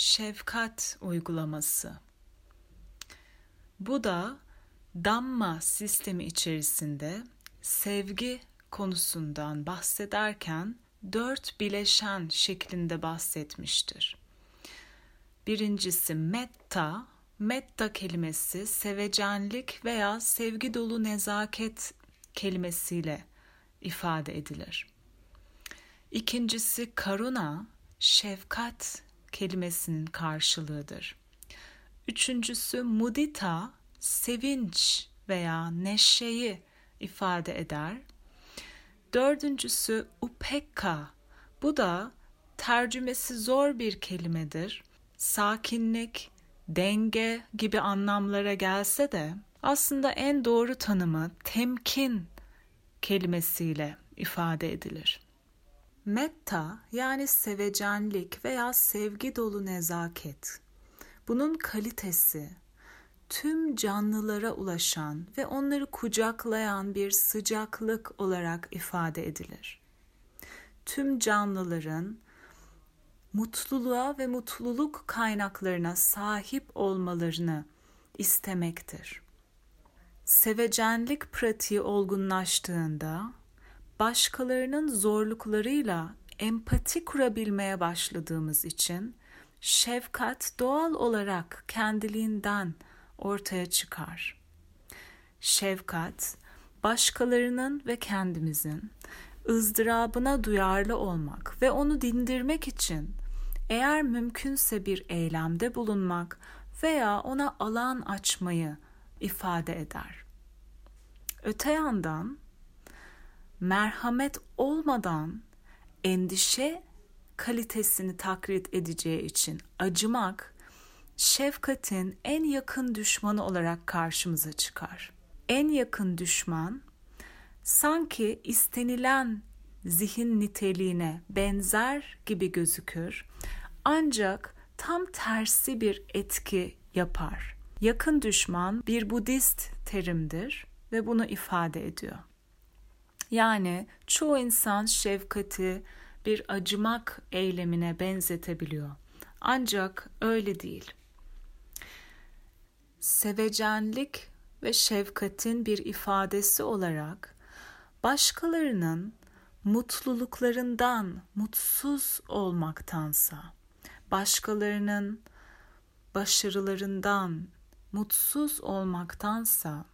şefkat uygulaması. Bu da Dhamma sistemi içerisinde sevgi konusundan bahsederken dört bileşen şeklinde bahsetmiştir. Birincisi metta, metta kelimesi sevecenlik veya sevgi dolu nezaket kelimesiyle ifade edilir. İkincisi karuna, şefkat kelimesinin karşılığıdır. Üçüncüsü mudita, sevinç veya neşeyi ifade eder. Dördüncüsü upekka, bu da tercümesi zor bir kelimedir. Sakinlik, denge gibi anlamlara gelse de aslında en doğru tanımı temkin kelimesiyle ifade edilir. Metta yani sevecenlik veya sevgi dolu nezaket. Bunun kalitesi tüm canlılara ulaşan ve onları kucaklayan bir sıcaklık olarak ifade edilir. Tüm canlıların mutluluğa ve mutluluk kaynaklarına sahip olmalarını istemektir. Sevecenlik pratiği olgunlaştığında başkalarının zorluklarıyla empati kurabilmeye başladığımız için şefkat doğal olarak kendiliğinden ortaya çıkar. Şefkat, başkalarının ve kendimizin ızdırabına duyarlı olmak ve onu dindirmek için eğer mümkünse bir eylemde bulunmak veya ona alan açmayı ifade eder. Öte yandan merhamet olmadan endişe kalitesini taklit edeceği için acımak şefkatin en yakın düşmanı olarak karşımıza çıkar. En yakın düşman sanki istenilen zihin niteliğine benzer gibi gözükür ancak tam tersi bir etki yapar. Yakın düşman bir Budist terimdir ve bunu ifade ediyor. Yani çoğu insan şefkati bir acımak eylemine benzetebiliyor. Ancak öyle değil. Sevecenlik ve şefkatin bir ifadesi olarak başkalarının mutluluklarından mutsuz olmaktansa, başkalarının başarılarından mutsuz olmaktansa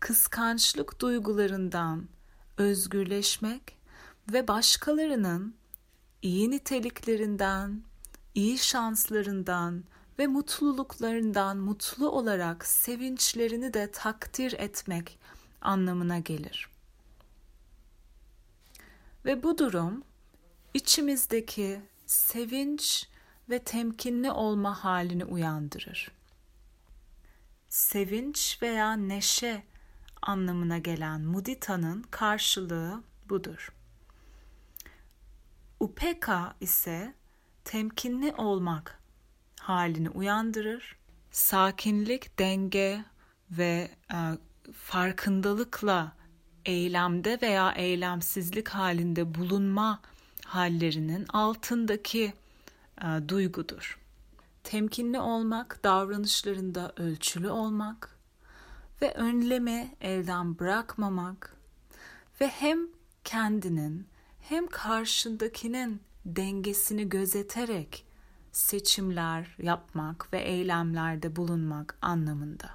kıskançlık duygularından özgürleşmek ve başkalarının iyi niteliklerinden, iyi şanslarından ve mutluluklarından mutlu olarak sevinçlerini de takdir etmek anlamına gelir. Ve bu durum içimizdeki sevinç ve temkinli olma halini uyandırır. Sevinç veya neşe anlamına gelen mudita'nın karşılığı budur. Upeka ise temkinli olmak halini uyandırır. Sakinlik, denge ve e, farkındalıkla eylemde veya eylemsizlik halinde bulunma hallerinin altındaki e, duygudur. Temkinli olmak, davranışlarında ölçülü olmak, ve önleme elden bırakmamak ve hem kendinin hem karşındakinin dengesini gözeterek seçimler yapmak ve eylemlerde bulunmak anlamında.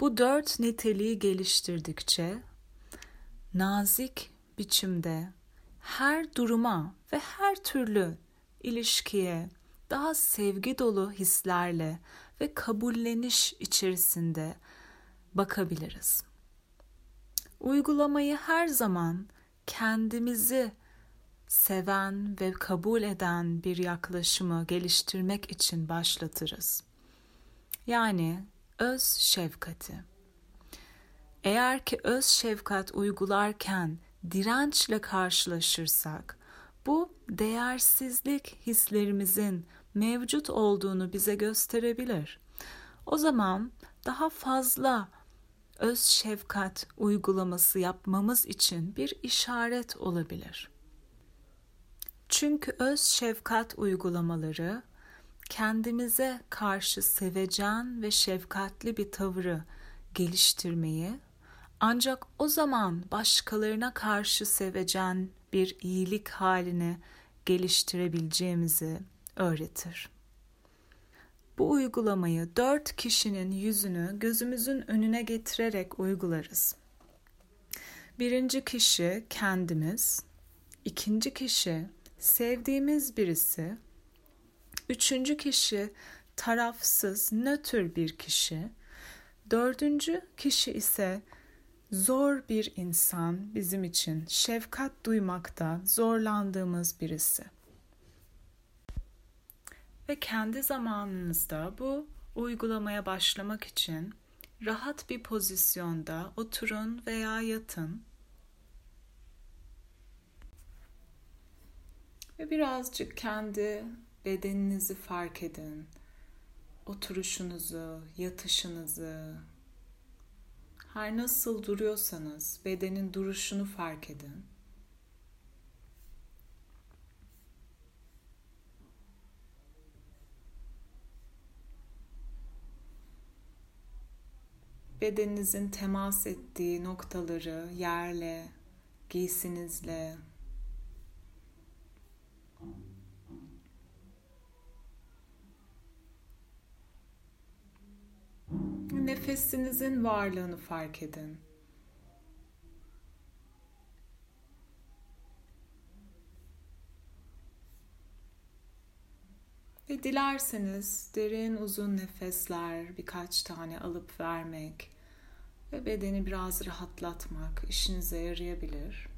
Bu dört niteliği geliştirdikçe nazik biçimde her duruma ve her türlü ilişkiye daha sevgi dolu hislerle ve kabulleniş içerisinde bakabiliriz. Uygulamayı her zaman kendimizi seven ve kabul eden bir yaklaşımı geliştirmek için başlatırız. Yani öz şefkati. Eğer ki öz şefkat uygularken dirençle karşılaşırsak, bu değersizlik hislerimizin mevcut olduğunu bize gösterebilir. O zaman daha fazla öz şefkat uygulaması yapmamız için bir işaret olabilir. Çünkü öz şefkat uygulamaları kendimize karşı sevecen ve şefkatli bir tavırı geliştirmeyi ancak o zaman başkalarına karşı sevecen bir iyilik halini geliştirebileceğimizi öğretir. Bu uygulamayı dört kişinin yüzünü gözümüzün önüne getirerek uygularız. Birinci kişi kendimiz, ikinci kişi sevdiğimiz birisi, üçüncü kişi tarafsız, nötr bir kişi, dördüncü kişi ise zor bir insan bizim için şefkat duymakta zorlandığımız birisi. Ve kendi zamanınızda bu uygulamaya başlamak için rahat bir pozisyonda oturun veya yatın. Ve birazcık kendi bedeninizi fark edin. Oturuşunuzu, yatışınızı, her nasıl duruyorsanız bedenin duruşunu fark edin. Bedeninizin temas ettiği noktaları yerle, giysinizle, nefesinizin varlığını fark edin. Ve dilerseniz derin uzun nefesler birkaç tane alıp vermek ve bedeni biraz rahatlatmak işinize yarayabilir.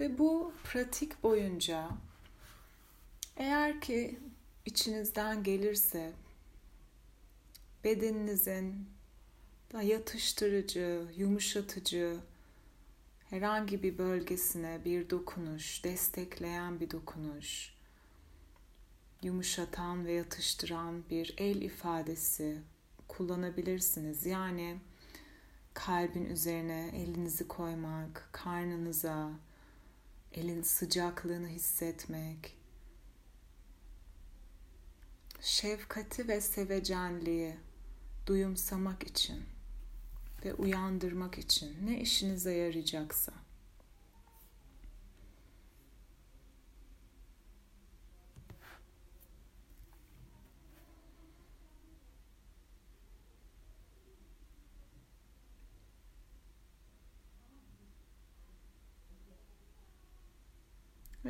Ve bu pratik boyunca eğer ki içinizden gelirse bedeninizin yatıştırıcı, yumuşatıcı herhangi bir bölgesine bir dokunuş, destekleyen bir dokunuş, yumuşatan ve yatıştıran bir el ifadesi kullanabilirsiniz. Yani kalbin üzerine elinizi koymak, karnınıza elin sıcaklığını hissetmek, şefkati ve sevecenliği duyumsamak için ve uyandırmak için ne işinize yarayacaksa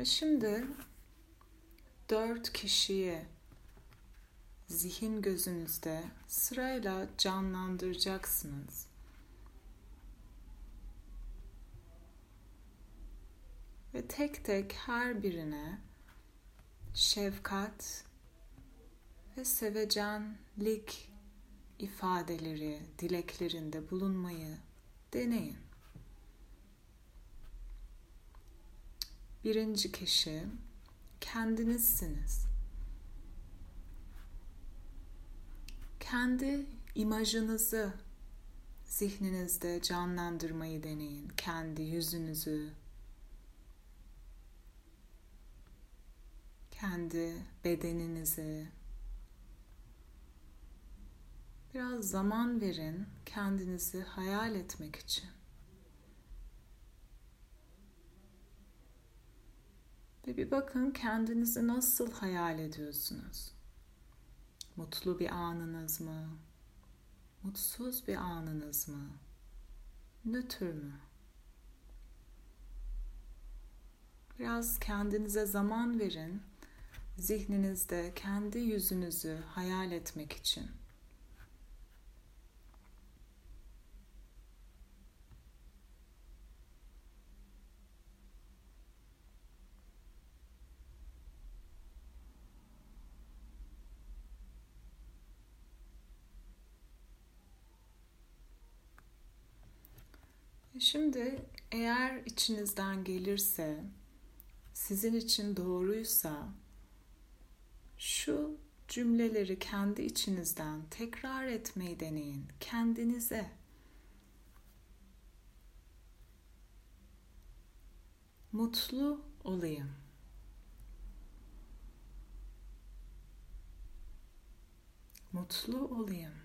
Ve şimdi dört kişiyi zihin gözünüzde sırayla canlandıracaksınız. Ve tek tek her birine şefkat ve sevecenlik ifadeleri, dileklerinde bulunmayı deneyin. Birinci kişi kendinizsiniz. Kendi imajınızı zihninizde canlandırmayı deneyin. Kendi yüzünüzü, kendi bedeninizi biraz zaman verin kendinizi hayal etmek için. Ve bir bakın kendinizi nasıl hayal ediyorsunuz? Mutlu bir anınız mı? Mutsuz bir anınız mı? Nötr mü? Biraz kendinize zaman verin. Zihninizde kendi yüzünüzü hayal etmek için. Şimdi eğer içinizden gelirse, sizin için doğruysa şu cümleleri kendi içinizden tekrar etmeyi deneyin kendinize. Mutlu olayım. Mutlu olayım.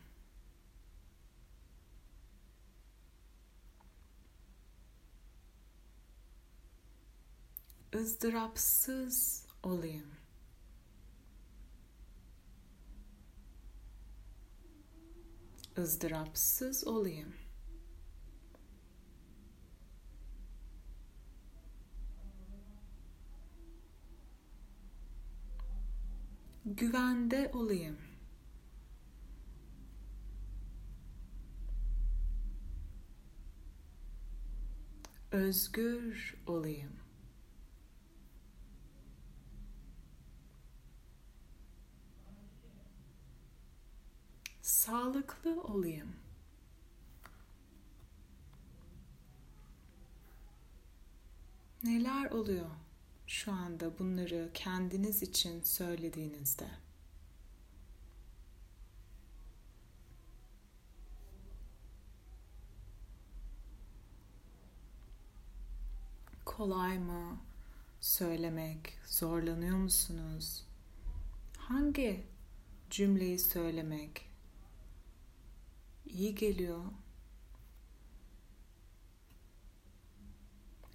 Izdırapsız olayım. ızdırapsız olayım. Güvende olayım. Özgür olayım. Sağlıklı olayım. Neler oluyor şu anda bunları kendiniz için söylediğinizde? Kolay mı söylemek? Zorlanıyor musunuz? Hangi cümleyi söylemek iyi geliyor?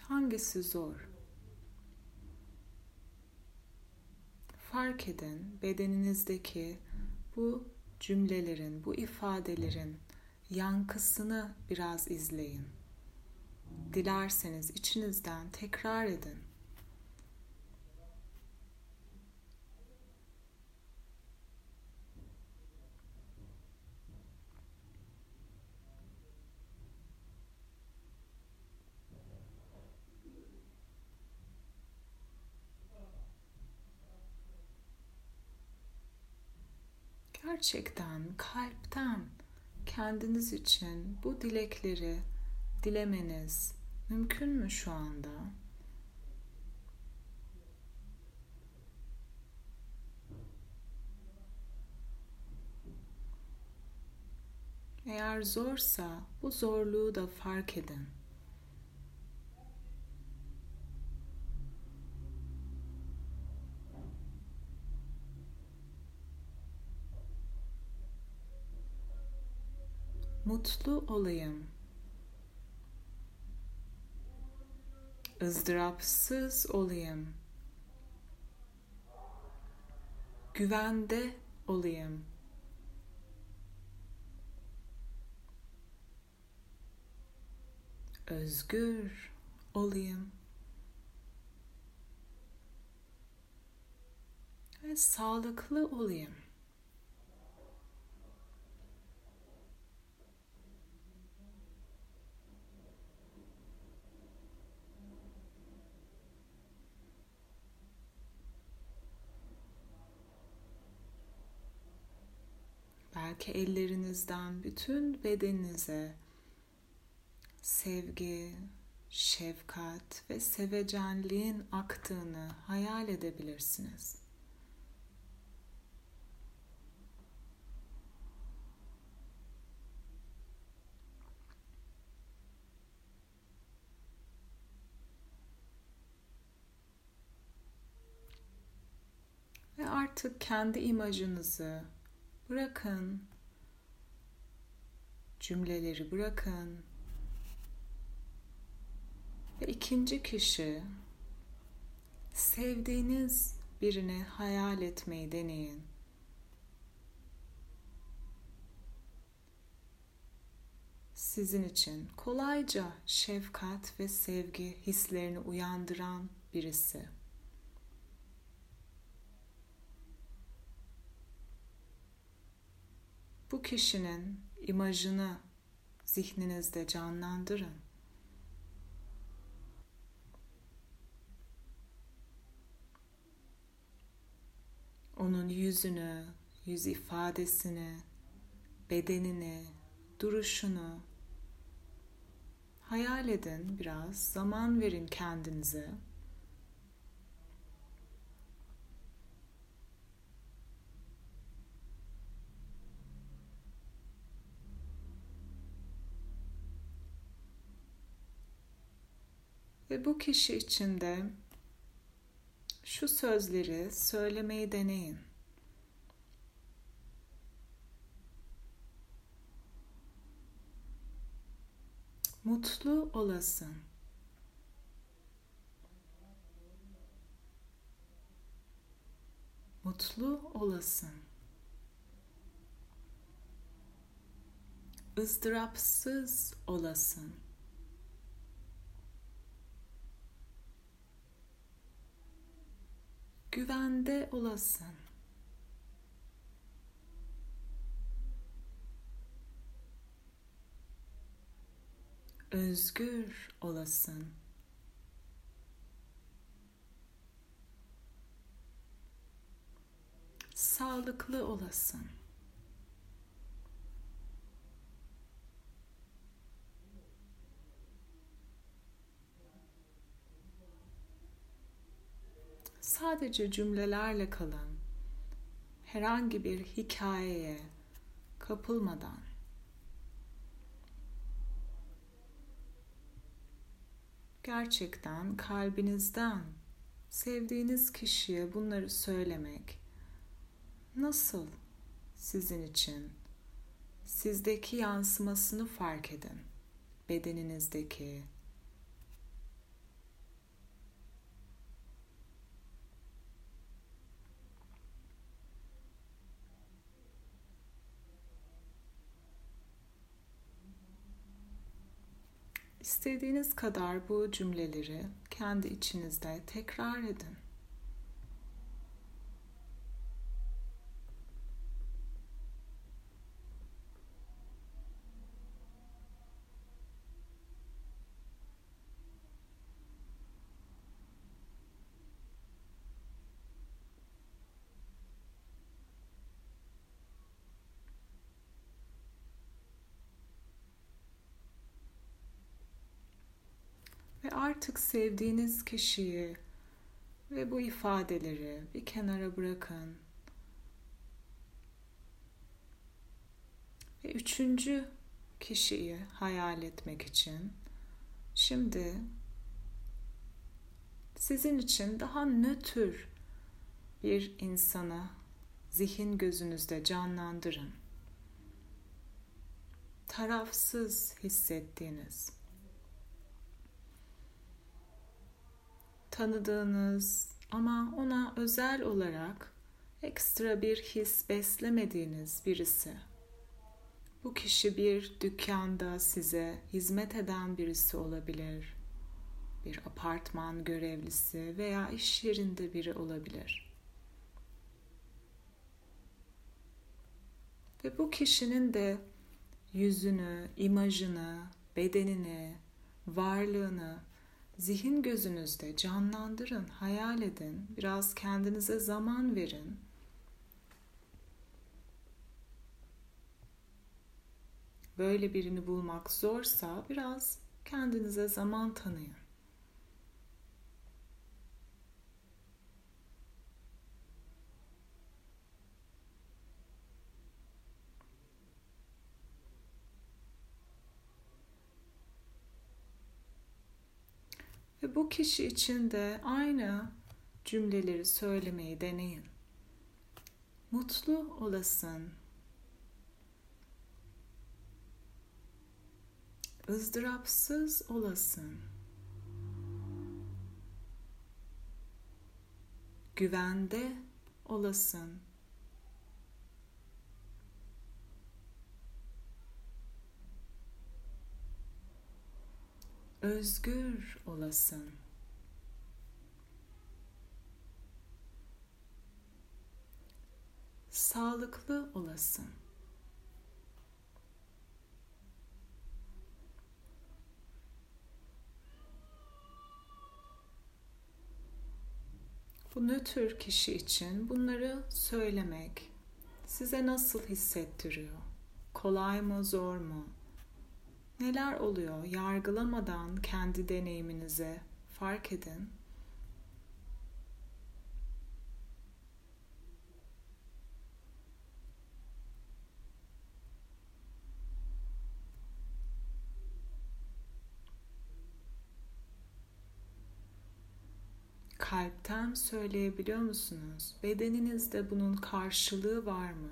Hangisi zor? Fark edin bedeninizdeki bu cümlelerin, bu ifadelerin yankısını biraz izleyin. Dilerseniz içinizden tekrar edin. Gerçekten kalpten kendiniz için bu dilekleri dilemeniz mümkün mü şu anda? Eğer zorsa bu zorluğu da fark edin. Mutlu olayım. ızdırapsız olayım. Güvende olayım. Özgür olayım. Ve sağlıklı olayım. Belki ellerinizden bütün bedeninize sevgi, şefkat ve sevecenliğin aktığını hayal edebilirsiniz. Ve artık kendi imajınızı Bırakın. Cümleleri bırakın. Ve ikinci kişi sevdiğiniz birini hayal etmeyi deneyin. Sizin için kolayca şefkat ve sevgi hislerini uyandıran birisi. Bu kişinin imajını zihninizde canlandırın. Onun yüzünü, yüz ifadesini, bedenini, duruşunu hayal edin biraz, zaman verin kendinize. Ve bu kişi için de şu sözleri söylemeyi deneyin. Mutlu olasın. Mutlu olasın. ızdırapsız olasın. Güvende olasın. Özgür olasın. Sağlıklı olasın. Sadece cümlelerle kalın. Herhangi bir hikayeye kapılmadan gerçekten kalbinizden sevdiğiniz kişiye bunları söylemek nasıl sizin için sizdeki yansımasını fark edin. Bedeninizdeki, İstediğiniz kadar bu cümleleri kendi içinizde tekrar edin. Ve artık sevdiğiniz kişiyi ve bu ifadeleri bir kenara bırakın. Ve üçüncü kişiyi hayal etmek için şimdi sizin için daha nötr bir insanı zihin gözünüzde canlandırın. Tarafsız hissettiğiniz tanıdığınız ama ona özel olarak ekstra bir his beslemediğiniz birisi. Bu kişi bir dükkanda size hizmet eden birisi olabilir. Bir apartman görevlisi veya iş yerinde biri olabilir. Ve bu kişinin de yüzünü, imajını, bedenini, varlığını zihin gözünüzde canlandırın, hayal edin. Biraz kendinize zaman verin. Böyle birini bulmak zorsa biraz kendinize zaman tanıyın. Ve bu kişi için de aynı cümleleri söylemeyi deneyin. Mutlu olasın. ızdırapsız olasın. Güvende olasın. Özgür olasın. Sağlıklı olasın. Bu nötr kişi için bunları söylemek size nasıl hissettiriyor? Kolay mı, zor mu? Neler oluyor? Yargılamadan kendi deneyiminize fark edin. kalpten söyleyebiliyor musunuz? Bedeninizde bunun karşılığı var mı?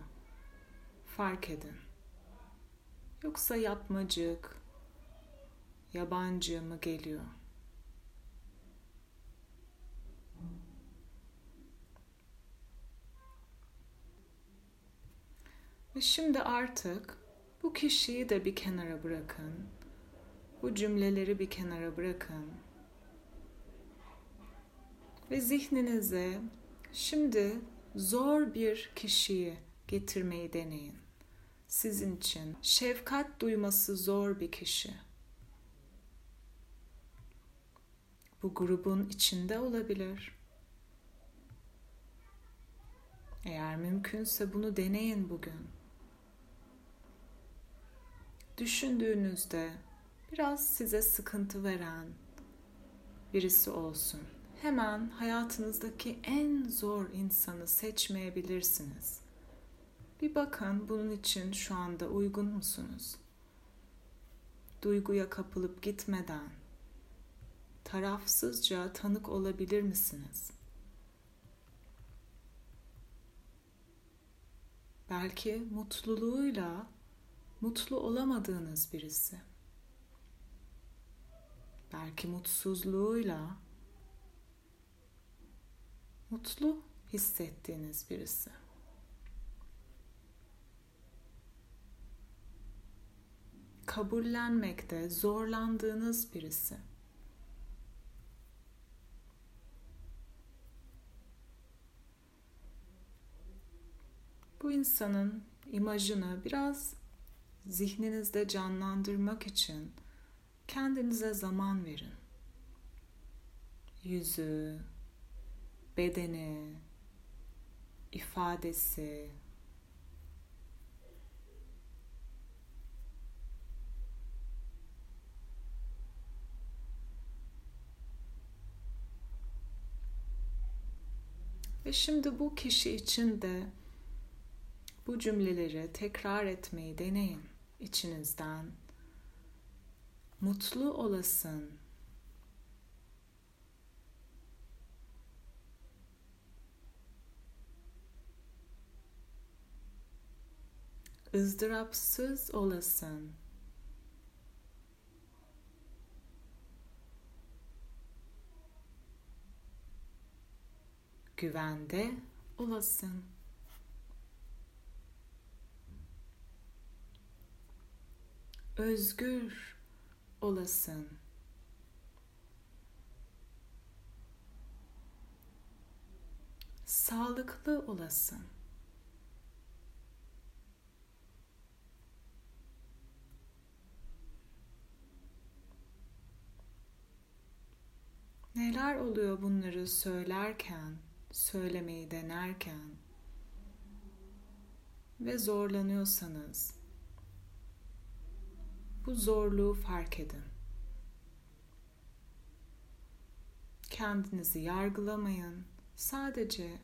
Fark edin. Yoksa yapmacık, yabancı mı geliyor? Ve şimdi artık bu kişiyi de bir kenara bırakın. Bu cümleleri bir kenara bırakın. Ve zihninize şimdi zor bir kişiyi getirmeyi deneyin. Sizin için şefkat duyması zor bir kişi. Bu grubun içinde olabilir. Eğer mümkünse bunu deneyin bugün düşündüğünüzde biraz size sıkıntı veren birisi olsun. Hemen hayatınızdaki en zor insanı seçmeyebilirsiniz. Bir bakın bunun için şu anda uygun musunuz? Duyguya kapılıp gitmeden tarafsızca tanık olabilir misiniz? Belki mutluluğuyla mutlu olamadığınız birisi. Belki mutsuzluğuyla mutlu hissettiğiniz birisi. Kabullenmekte zorlandığınız birisi. Bu insanın imajını biraz zihninizde canlandırmak için kendinize zaman verin. Yüzü, bedeni, ifadesi, Ve şimdi bu kişi için de bu cümleleri tekrar etmeyi deneyin içinizden. Mutlu olasın. ızdırapsız olasın. Güvende olasın. özgür olasın. Sağlıklı olasın. Neler oluyor bunları söylerken, söylemeyi denerken ve zorlanıyorsanız bu zorluğu fark edin. Kendinizi yargılamayın. Sadece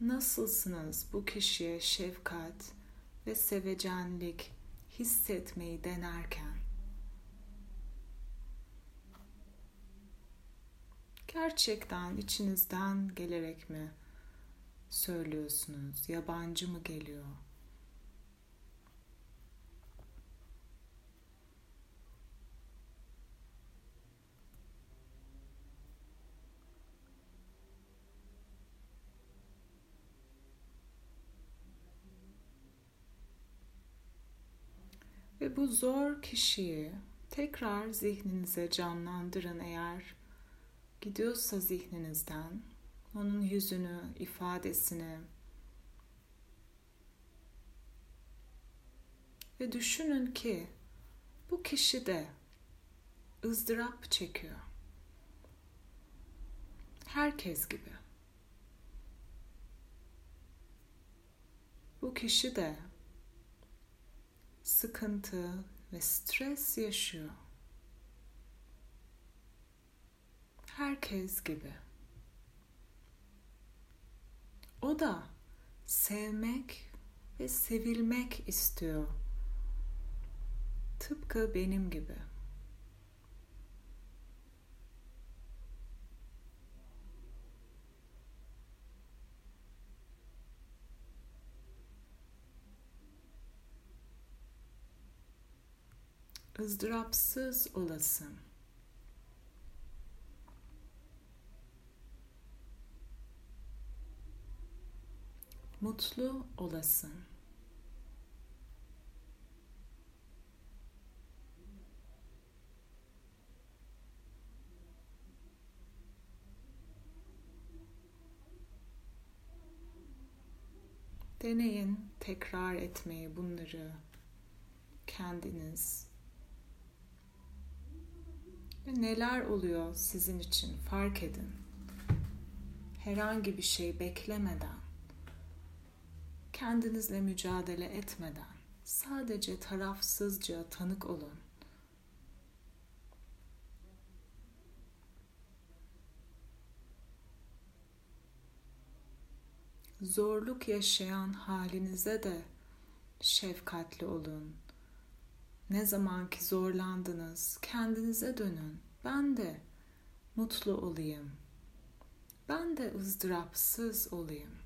nasılsınız bu kişiye şefkat ve sevecenlik hissetmeyi denerken gerçekten içinizden gelerek mi söylüyorsunuz? Yabancı mı geliyor? Ve bu zor kişiyi tekrar zihninize canlandırın eğer gidiyorsa zihninizden onun yüzünü, ifadesini ve düşünün ki bu kişi de ızdırap çekiyor. Herkes gibi. Bu kişi de sıkıntı ve stres yaşıyor. herkes gibi. O da sevmek ve sevilmek istiyor. Tıpkı benim gibi. ızdırapsız olasın.'' Mutlu olasın. Deneyin tekrar etmeyi bunları kendiniz. Ve neler oluyor sizin için fark edin. Herhangi bir şey beklemeden, kendinizle mücadele etmeden sadece tarafsızca tanık olun. zorluk yaşayan halinize de şefkatli olun. Ne zaman ki zorlandınız, kendinize dönün. Ben de mutlu olayım. Ben de ızdırapsız olayım.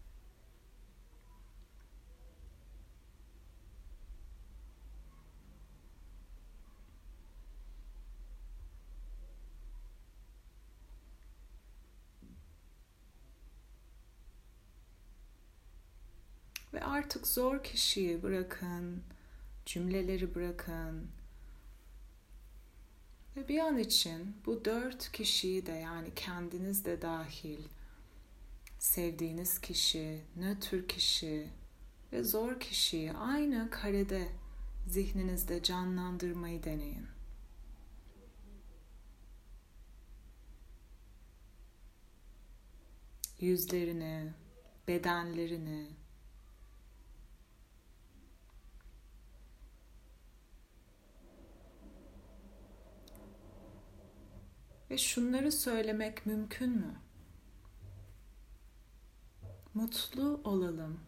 Ve artık zor kişiyi bırakın, cümleleri bırakın. Ve bir an için bu dört kişiyi de yani kendiniz de dahil, sevdiğiniz kişi, nötr kişi ve zor kişiyi aynı karede zihninizde canlandırmayı deneyin. Yüzlerini, bedenlerini, Ve şunları söylemek mümkün mü? Mutlu olalım.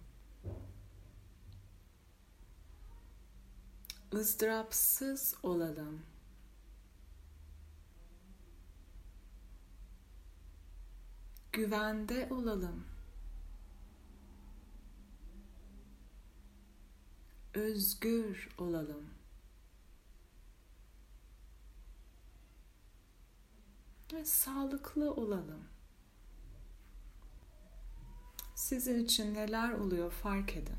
ızdırapsız olalım. Güvende olalım. Özgür olalım. Ve sağlıklı olalım. Sizin için neler oluyor fark edin.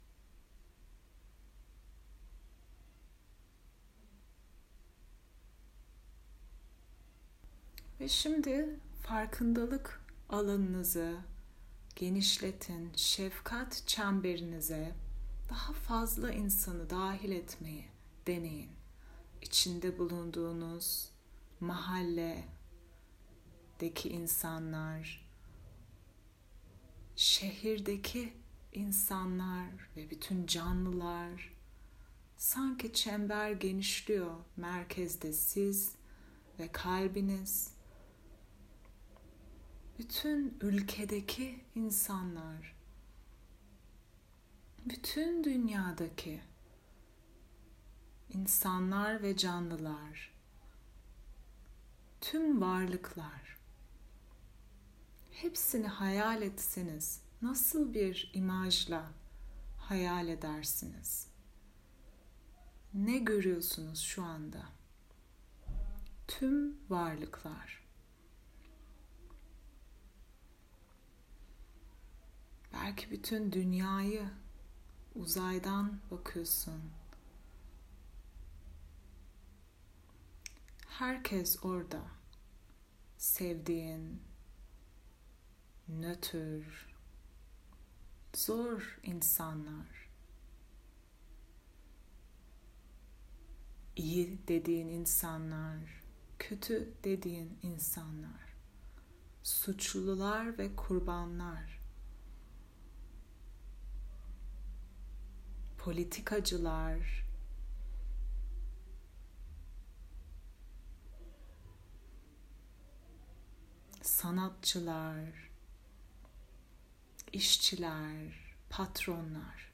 Ve şimdi farkındalık alanınızı genişletin, şefkat çemberinize daha fazla insanı dahil etmeyi deneyin. İçinde bulunduğunuz mahalle, kentteki insanlar, şehirdeki insanlar ve bütün canlılar sanki çember genişliyor. Merkezde siz ve kalbiniz. Bütün ülkedeki insanlar bütün dünyadaki insanlar ve canlılar tüm varlıklar hepsini hayal etseniz nasıl bir imajla hayal edersiniz? Ne görüyorsunuz şu anda? Tüm varlıklar. Belki bütün dünyayı uzaydan bakıyorsun. Herkes orada. Sevdiğin, nötr, zor insanlar. iyi dediğin insanlar, kötü dediğin insanlar, suçlular ve kurbanlar, politikacılar, sanatçılar, işçiler, patronlar,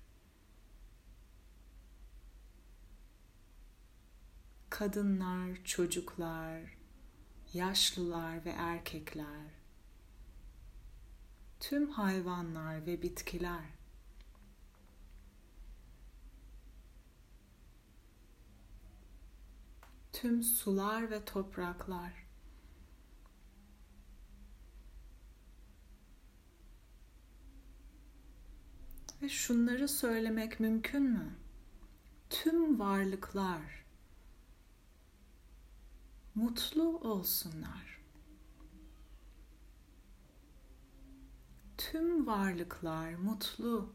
kadınlar, çocuklar, yaşlılar ve erkekler, tüm hayvanlar ve bitkiler, tüm sular ve topraklar. Ve şunları söylemek mümkün mü? Tüm varlıklar mutlu olsunlar. Tüm varlıklar mutlu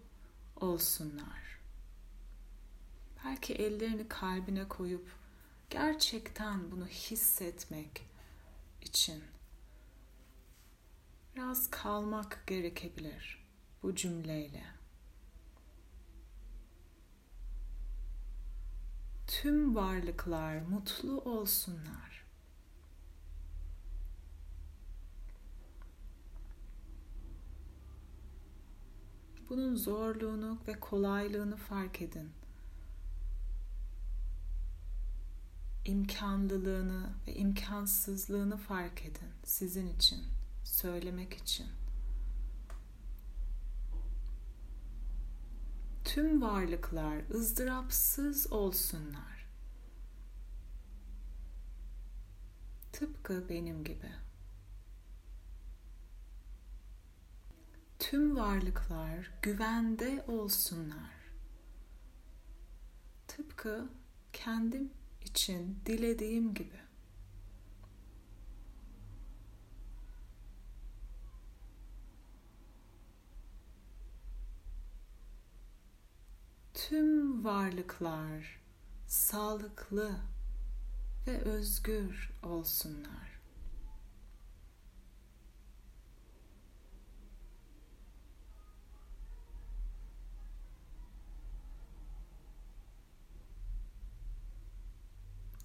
olsunlar. Belki ellerini kalbine koyup gerçekten bunu hissetmek için biraz kalmak gerekebilir bu cümleyle. Tüm varlıklar mutlu olsunlar. Bunun zorluğunu ve kolaylığını fark edin. imkanlılığını ve imkansızlığını fark edin sizin için, söylemek için. Tüm varlıklar ızdırapsız olsunlar. Tıpkı benim gibi. Tüm varlıklar güvende olsunlar. Tıpkı kendim için dilediğim gibi. Tüm varlıklar sağlıklı ve özgür olsunlar.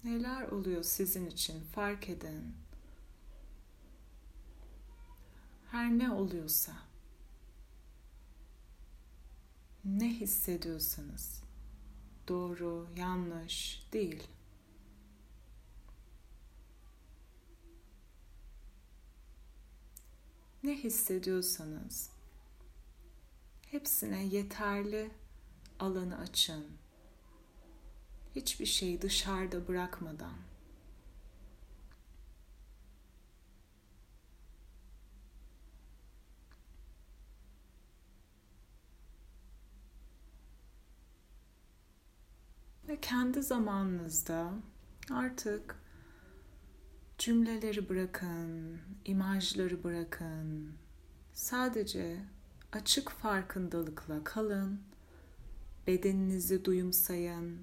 Neler oluyor sizin için fark edin. Her ne oluyorsa ne hissediyorsanız doğru, yanlış değil. Ne hissediyorsanız hepsine yeterli alanı açın. Hiçbir şeyi dışarıda bırakmadan. Ve kendi zamanınızda artık cümleleri bırakın, imajları bırakın. Sadece açık farkındalıkla kalın. Bedeninizi duyumsayın,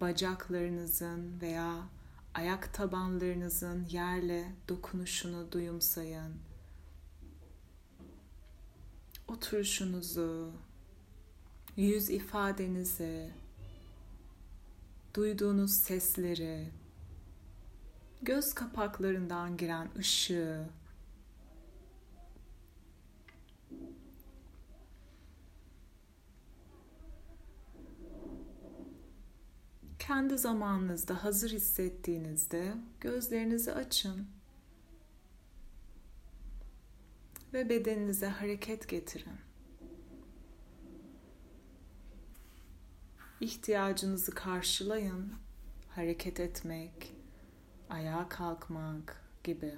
bacaklarınızın veya ayak tabanlarınızın yerle dokunuşunu duyumsayın. Oturuşunuzu, yüz ifadenizi, duyduğunuz sesleri, göz kapaklarından giren ışığı, kendi zamanınızda hazır hissettiğinizde gözlerinizi açın ve bedeninize hareket getirin. İhtiyacınızı karşılayın. Hareket etmek, ayağa kalkmak gibi.